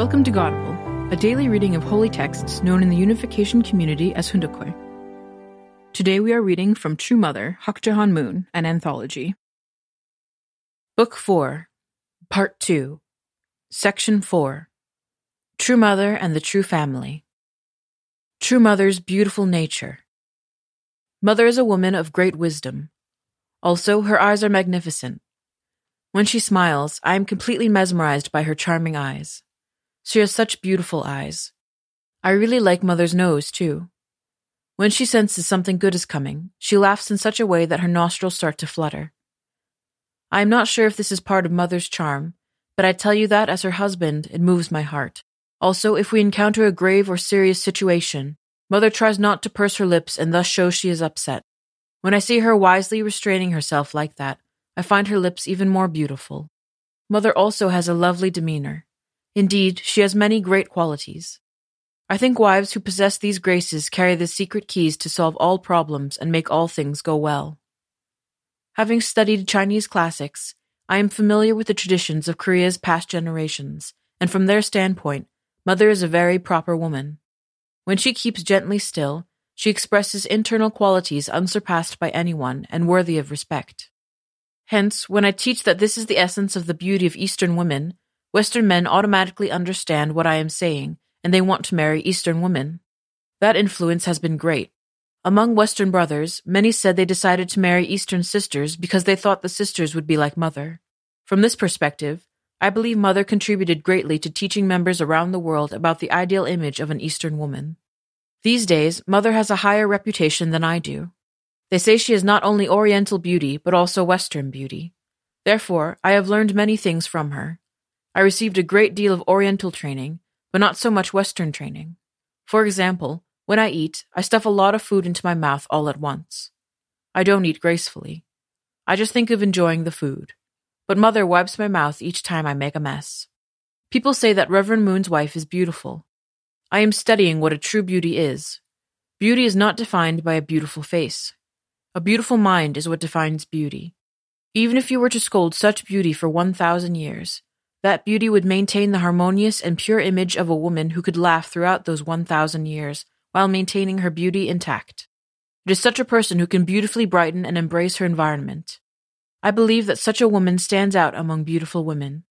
Welcome to Godible, a daily reading of holy texts known in the unification community as Hoon Dok Hae. Today we are reading from True Mother, Hak Ja Han Moon, an anthology. Book 4, Part 2, Section 4 True Mother and the True Family. True Mother's beautiful nature. Mother is a woman of great wisdom. Also, her eyes are magnificent. When she smiles, I am completely mesmerized by her charming eyes. She has such beautiful eyes. I really like Mother's nose, too. When she senses something good is coming, she laughs in such a way that her nostrils start to flutter. I am not sure if this is part of Mother's charm, but I tell you that as her husband, it moves my heart. Also, if we encounter a grave or serious situation, Mother tries not to purse her lips and thus shows she is upset. When I see her wisely restraining herself like that, I find her lips even more beautiful. Mother also has a lovely demeanor. Indeed, she has many great qualities. I think wives who possess these graces carry the secret keys to solve all problems and make all things go well. Having studied Chinese classics, I am familiar with the traditions of Korea's past generations, and from their standpoint, Mother is a very proper woman. When she keeps gently still, she expresses internal qualities unsurpassed by anyone and worthy of respect. Hence, when I teach that this is the essence of the beauty of Eastern women, Western men automatically understand what I am saying, and they want to marry Eastern women. That influence has been great. Among Western brothers, many said they decided to marry Eastern sisters because they thought the sisters would be like Mother. From this perspective, I believe Mother contributed greatly to teaching members around the world about the ideal image of an Eastern woman. These days, Mother has a higher reputation than I do. They say she is not only Oriental beauty, but also Western beauty. Therefore, I have learned many things from her. I received a great deal of Oriental training, but not so much Western training. For example, when I eat, I stuff a lot of food into my mouth all at once. I don't eat gracefully. I just think of enjoying the food. But mother wipes my mouth each time I make a mess. People say that Reverend Moon's wife is beautiful. I am studying what a true beauty is. Beauty is not defined by a beautiful face. A beautiful mind is what defines beauty. Even if you were to scold such beauty for 1,000 years, that beauty would maintain the harmonious and pure image of a woman who could laugh throughout those 1,000 years while maintaining her beauty intact. It is such a person who can beautifully brighten and embrace her environment. I believe that such a woman stands out among beautiful women.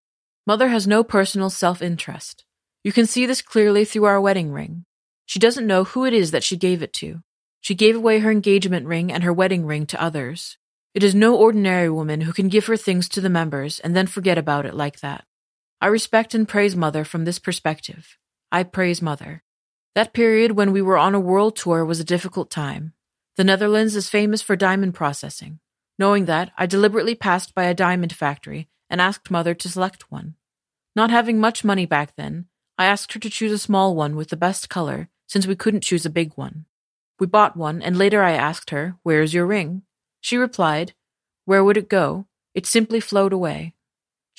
Mother has no personal self interest. You can see this clearly through our wedding ring. She doesn't know who it is that she gave it to. She gave away her engagement ring and her wedding ring to others. It is no ordinary woman who can give her things to the members and then forget about it like that. I respect and praise Mother from this perspective. I praise Mother. That period when we were on a world tour was a difficult time. The Netherlands is famous for diamond processing. Knowing that, I deliberately passed by a diamond factory and asked Mother to select one. Not having much money back then, I asked her to choose a small one with the best color, since we couldn't choose a big one. We bought one, and later I asked her, Where's your ring? She replied, Where would it go? It simply flowed away.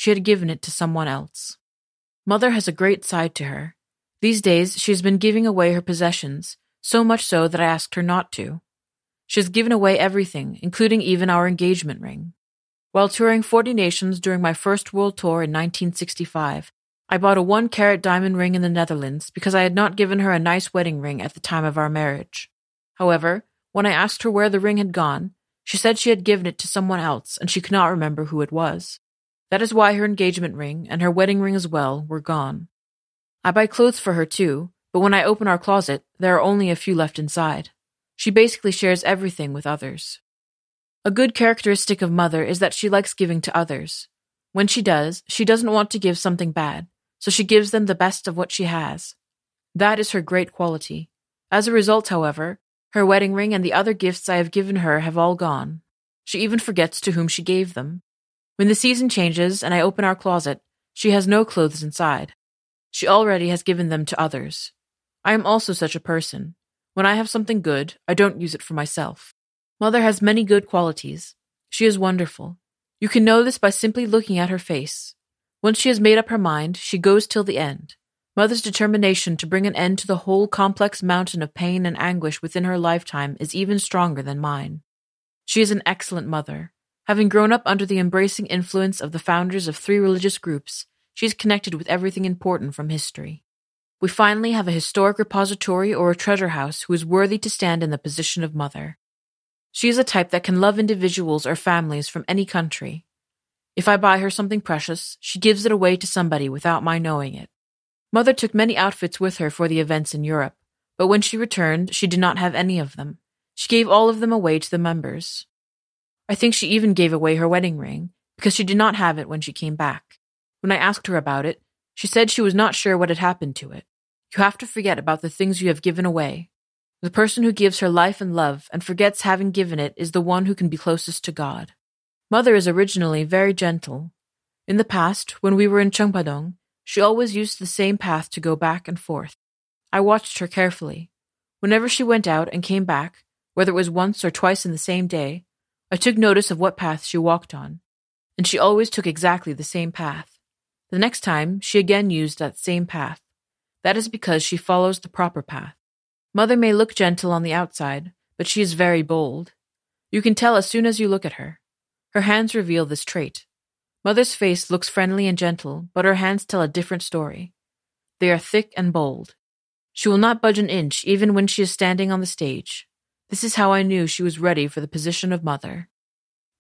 She had given it to someone else. Mother has a great side to her. These days, she has been giving away her possessions, so much so that I asked her not to. She has given away everything, including even our engagement ring. While touring 40 nations during my first world tour in 1965, I bought a one carat diamond ring in the Netherlands because I had not given her a nice wedding ring at the time of our marriage. However, when I asked her where the ring had gone, she said she had given it to someone else and she could not remember who it was. That is why her engagement ring, and her wedding ring as well, were gone. I buy clothes for her too, but when I open our closet, there are only a few left inside. She basically shares everything with others. A good characteristic of Mother is that she likes giving to others. When she does, she doesn't want to give something bad, so she gives them the best of what she has. That is her great quality. As a result, however, her wedding ring and the other gifts I have given her have all gone. She even forgets to whom she gave them. When the season changes and I open our closet, she has no clothes inside. She already has given them to others. I am also such a person. When I have something good, I don't use it for myself. Mother has many good qualities. She is wonderful. You can know this by simply looking at her face. Once she has made up her mind, she goes till the end. Mother's determination to bring an end to the whole complex mountain of pain and anguish within her lifetime is even stronger than mine. She is an excellent mother. Having grown up under the embracing influence of the founders of three religious groups, she is connected with everything important from history. We finally have a historic repository or a treasure house who is worthy to stand in the position of mother. She is a type that can love individuals or families from any country. If I buy her something precious, she gives it away to somebody without my knowing it. Mother took many outfits with her for the events in Europe, but when she returned, she did not have any of them. She gave all of them away to the members. I think she even gave away her wedding ring, because she did not have it when she came back. When I asked her about it, she said she was not sure what had happened to it. You have to forget about the things you have given away. The person who gives her life and love and forgets having given it is the one who can be closest to God. Mother is originally very gentle. In the past, when we were in Chungpadong, she always used the same path to go back and forth. I watched her carefully. Whenever she went out and came back, whether it was once or twice in the same day, I took notice of what path she walked on, and she always took exactly the same path. The next time, she again used that same path. That is because she follows the proper path. Mother may look gentle on the outside, but she is very bold. You can tell as soon as you look at her. Her hands reveal this trait. Mother's face looks friendly and gentle, but her hands tell a different story. They are thick and bold. She will not budge an inch even when she is standing on the stage. This is how I knew she was ready for the position of mother.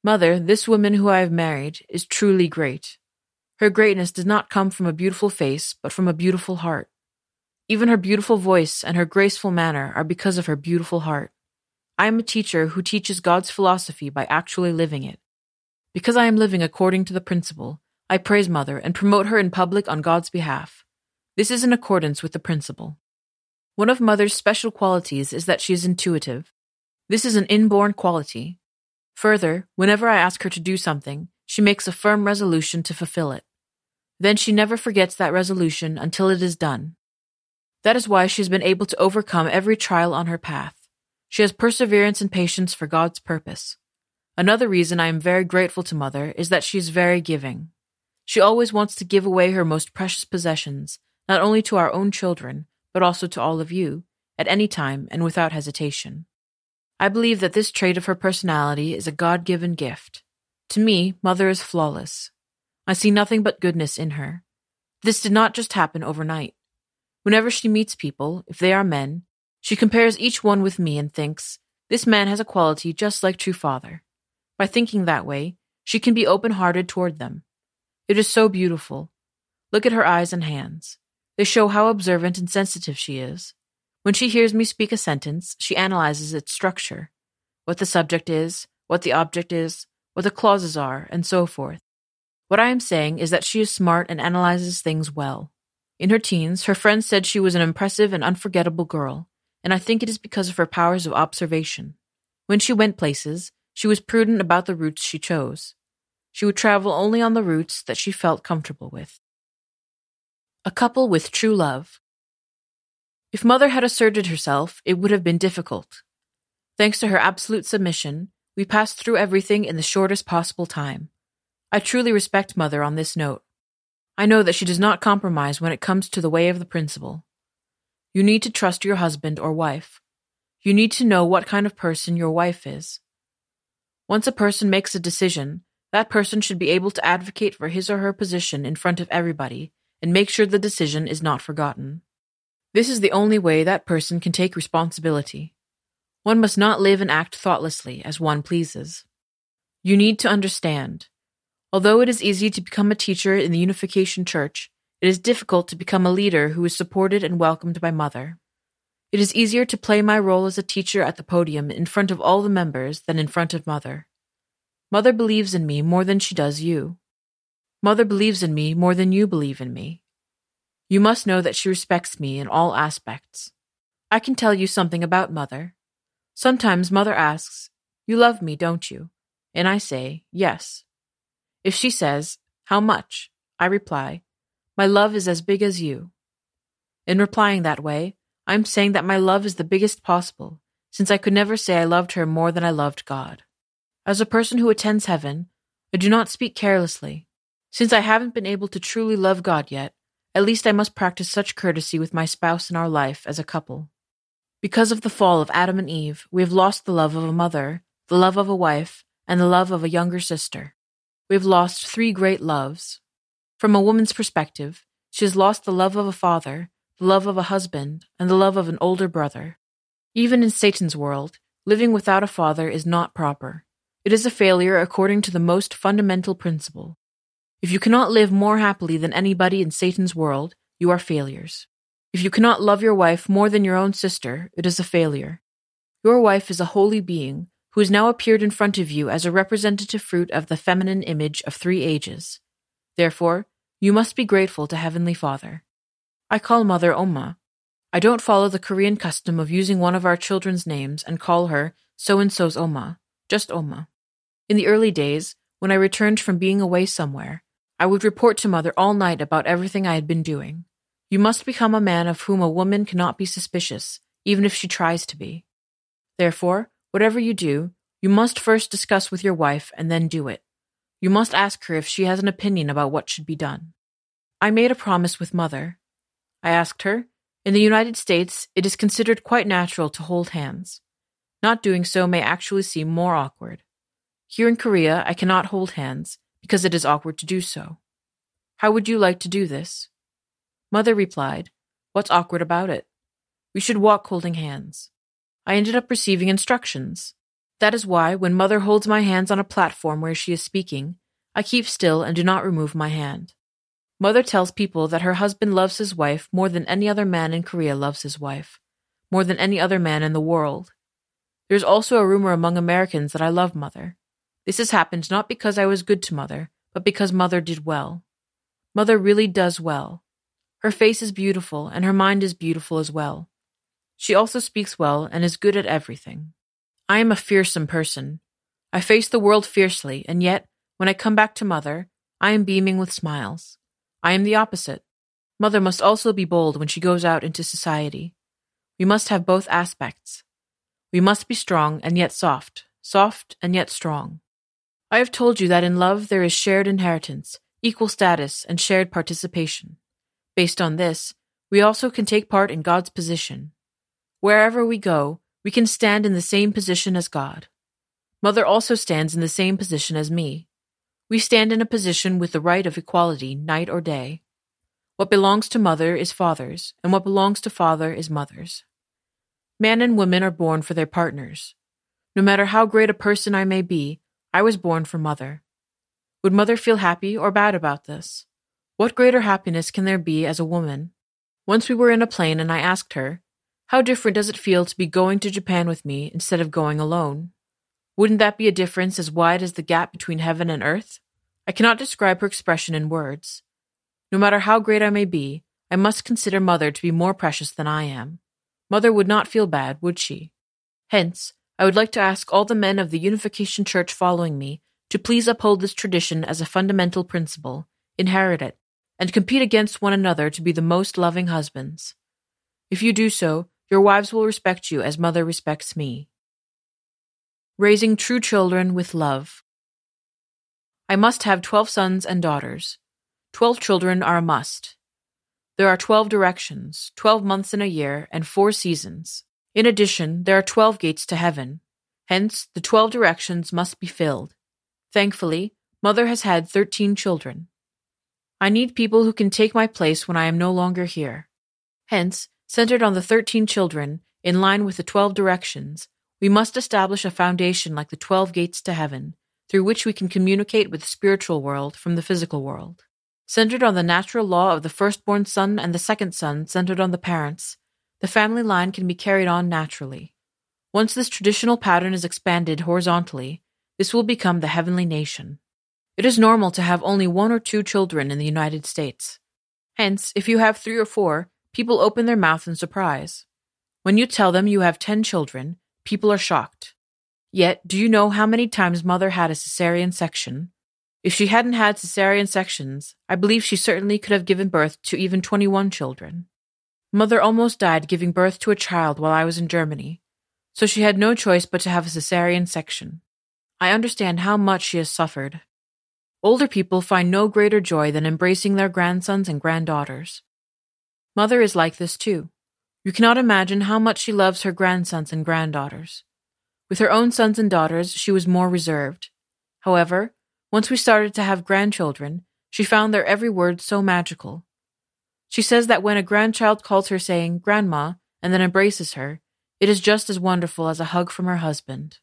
Mother, this woman who I have married, is truly great. Her greatness does not come from a beautiful face, but from a beautiful heart. Even her beautiful voice and her graceful manner are because of her beautiful heart. I am a teacher who teaches God's philosophy by actually living it. Because I am living according to the principle, I praise Mother and promote her in public on God's behalf. This is in accordance with the principle. One of Mother's special qualities is that she is intuitive. This is an inborn quality. Further, whenever I ask her to do something, she makes a firm resolution to fulfill it. Then she never forgets that resolution until it is done. That is why she has been able to overcome every trial on her path. She has perseverance and patience for God's purpose. Another reason I am very grateful to Mother is that she is very giving. She always wants to give away her most precious possessions, not only to our own children, but also to all of you, at any time and without hesitation. I believe that this trait of her personality is a God given gift. To me, Mother is flawless. I see nothing but goodness in her. This did not just happen overnight. Whenever she meets people, if they are men, she compares each one with me and thinks, this man has a quality just like true father. By thinking that way, she can be open hearted toward them. It is so beautiful. Look at her eyes and hands. They show how observant and sensitive she is. When she hears me speak a sentence, she analyzes its structure what the subject is, what the object is, what the clauses are, and so forth. What I am saying is that she is smart and analyzes things well. In her teens, her friends said she was an impressive and unforgettable girl, and I think it is because of her powers of observation. When she went places, she was prudent about the routes she chose. She would travel only on the routes that she felt comfortable with. A couple with true love. If Mother had asserted herself, it would have been difficult. Thanks to her absolute submission, we passed through everything in the shortest possible time. I truly respect Mother on this note. I know that she does not compromise when it comes to the way of the principle. You need to trust your husband or wife. You need to know what kind of person your wife is. Once a person makes a decision, that person should be able to advocate for his or her position in front of everybody and make sure the decision is not forgotten. This is the only way that person can take responsibility. One must not live and act thoughtlessly as one pleases. You need to understand. Although it is easy to become a teacher in the Unification Church, it is difficult to become a leader who is supported and welcomed by Mother. It is easier to play my role as a teacher at the podium in front of all the members than in front of Mother. Mother believes in me more than she does you. Mother believes in me more than you believe in me. You must know that she respects me in all aspects. I can tell you something about Mother. Sometimes Mother asks, You love me, don't you? And I say, Yes. If she says, How much? I reply, My love is as big as you. In replying that way, I'm saying that my love is the biggest possible, since I could never say I loved her more than I loved God. As a person who attends heaven, I do not speak carelessly. Since I haven't been able to truly love God yet, at least I must practice such courtesy with my spouse in our life as a couple. Because of the fall of Adam and Eve, we have lost the love of a mother, the love of a wife, and the love of a younger sister. We have lost three great loves. From a woman's perspective, she has lost the love of a father, the love of a husband, and the love of an older brother. Even in Satan's world, living without a father is not proper. It is a failure according to the most fundamental principle. If you cannot live more happily than anybody in Satan's world, you are failures. If you cannot love your wife more than your own sister, it is a failure. Your wife is a holy being who has now appeared in front of you as a representative fruit of the feminine image of three ages. Therefore, you must be grateful to Heavenly Father. I call Mother Oma. I don't follow the Korean custom of using one of our children's names and call her so and so's Oma, just Oma. In the early days, when I returned from being away somewhere, I would report to Mother all night about everything I had been doing. You must become a man of whom a woman cannot be suspicious, even if she tries to be. Therefore, whatever you do, you must first discuss with your wife and then do it. You must ask her if she has an opinion about what should be done. I made a promise with Mother. I asked her, In the United States, it is considered quite natural to hold hands. Not doing so may actually seem more awkward. Here in Korea, I cannot hold hands because it is awkward to do so. How would you like to do this? Mother replied, What's awkward about it? We should walk holding hands. I ended up receiving instructions. That is why, when Mother holds my hands on a platform where she is speaking, I keep still and do not remove my hand. Mother tells people that her husband loves his wife more than any other man in Korea loves his wife, more than any other man in the world. There is also a rumor among Americans that I love Mother. This has happened not because I was good to Mother, but because Mother did well. Mother really does well. Her face is beautiful, and her mind is beautiful as well. She also speaks well and is good at everything. I am a fearsome person. I face the world fiercely, and yet, when I come back to Mother, I am beaming with smiles. I am the opposite. Mother must also be bold when she goes out into society. We must have both aspects. We must be strong and yet soft, soft and yet strong. I have told you that in love there is shared inheritance, equal status, and shared participation. Based on this, we also can take part in God's position. Wherever we go, we can stand in the same position as God. Mother also stands in the same position as me. We stand in a position with the right of equality night or day. What belongs to mother is father's, and what belongs to father is mother's. Man and woman are born for their partners. No matter how great a person I may be, I was born for mother. Would mother feel happy or bad about this? What greater happiness can there be as a woman? Once we were in a plane and I asked her, How different does it feel to be going to Japan with me instead of going alone? Wouldn't that be a difference as wide as the gap between heaven and earth? I cannot describe her expression in words. No matter how great I may be, I must consider Mother to be more precious than I am. Mother would not feel bad, would she? Hence, I would like to ask all the men of the Unification Church following me to please uphold this tradition as a fundamental principle, inherit it, and compete against one another to be the most loving husbands. If you do so, your wives will respect you as mother respects me. Raising true children with love. I must have twelve sons and daughters. Twelve children are a must. There are twelve directions, twelve months in a year, and four seasons. In addition, there are twelve gates to heaven. Hence, the twelve directions must be filled. Thankfully, Mother has had thirteen children. I need people who can take my place when I am no longer here. Hence, centered on the thirteen children, in line with the twelve directions, we must establish a foundation like the twelve gates to heaven, through which we can communicate with the spiritual world from the physical world. Centered on the natural law of the firstborn son and the second son centered on the parents, the family line can be carried on naturally. Once this traditional pattern is expanded horizontally, this will become the heavenly nation. It is normal to have only one or two children in the United States. Hence, if you have three or four, people open their mouth in surprise. When you tell them you have ten children, people are shocked. Yet, do you know how many times mother had a cesarean section? If she hadn't had cesarean sections, I believe she certainly could have given birth to even 21 children. Mother almost died giving birth to a child while I was in Germany, so she had no choice but to have a cesarean section. I understand how much she has suffered. Older people find no greater joy than embracing their grandsons and granddaughters. Mother is like this too. You cannot imagine how much she loves her grandsons and granddaughters. With her own sons and daughters, she was more reserved. However, once we started to have grandchildren, She found their every word so magical. She says that when a grandchild calls her saying, Grandma, and then embraces her, it is just as wonderful as a hug from her husband.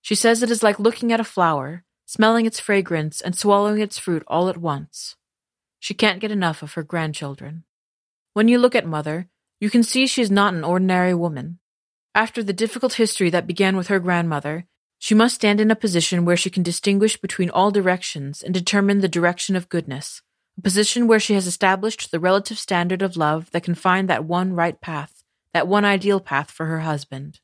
She says it is like looking at a flower, smelling its fragrance, and swallowing its fruit all at once. She can't get enough of her grandchildren. When you look at Mother, you can see she is not an ordinary woman. After the difficult history that began with her grandmother, she must stand in a position where she can distinguish between all directions and determine the direction of goodness, a position where she has established the relative standard of love that can find that one right path, that one ideal path for her husband.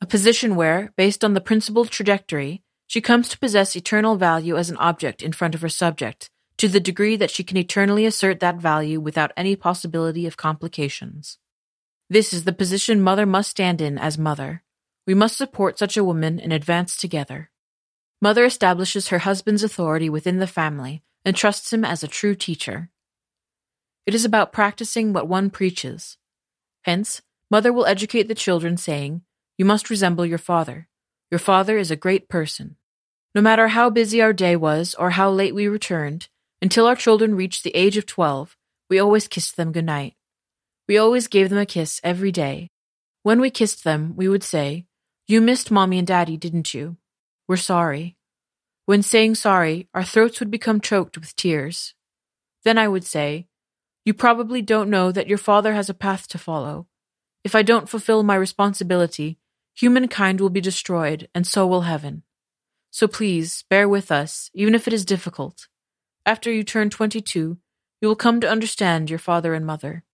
A position where, based on the principled trajectory, she comes to possess eternal value as an object in front of her subject, to the degree that she can eternally assert that value without any possibility of complications. This is the position mother must stand in as mother. We must support such a woman and advance together. Mother establishes her husband's authority within the family and trusts him as a true teacher. It is about practicing what one preaches. Hence, mother will educate the children, saying, You must resemble your father. Your father is a great person. No matter how busy our day was or how late we returned, until our children reached the age of 12, we always kissed them good night. We always gave them a kiss every day. When we kissed them, we would say, You missed mommy and daddy, didn't you? We're sorry. When saying sorry, our throats would become choked with tears. Then I would say, You probably don't know that your father has a path to follow. If I don't fulfill my responsibility, humankind will be destroyed, and so will heaven. So please, bear with us, even if it is difficult. After you turn 22, you will come to understand your father and mother.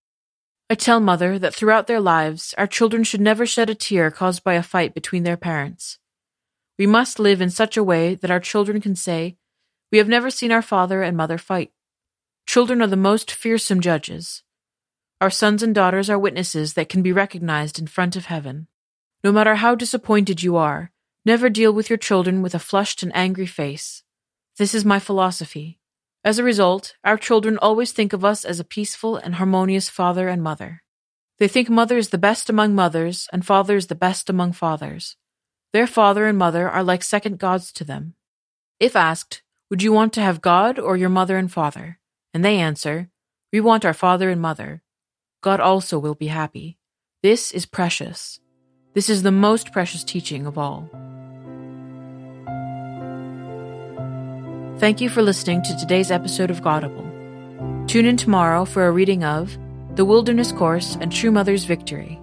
I tell mother that throughout their lives, our children should never shed a tear caused by a fight between their parents. We must live in such a way that our children can say, We have never seen our father and mother fight. Children are the most fearsome judges. Our sons and daughters are witnesses that can be recognized in front of heaven. No matter how disappointed you are, never deal with your children with a flushed and angry face. This is my philosophy. As a result, our children always think of us as a peaceful and harmonious father and mother. They think mother is the best among mothers and father is the best among fathers. Their father and mother are like second gods to them. If asked, Would you want to have God or your mother and father? And they answer, We want our father and mother. God also will be happy. This is precious. This is the most precious teaching of all. Thank you for listening to today's episode of Godible. Tune in tomorrow for a reading of The Wilderness Course and True Mother's Victory.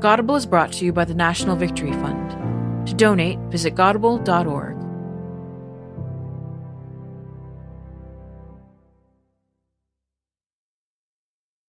Godible is brought to you by the National Victory Fund. To donate, visit godible.org.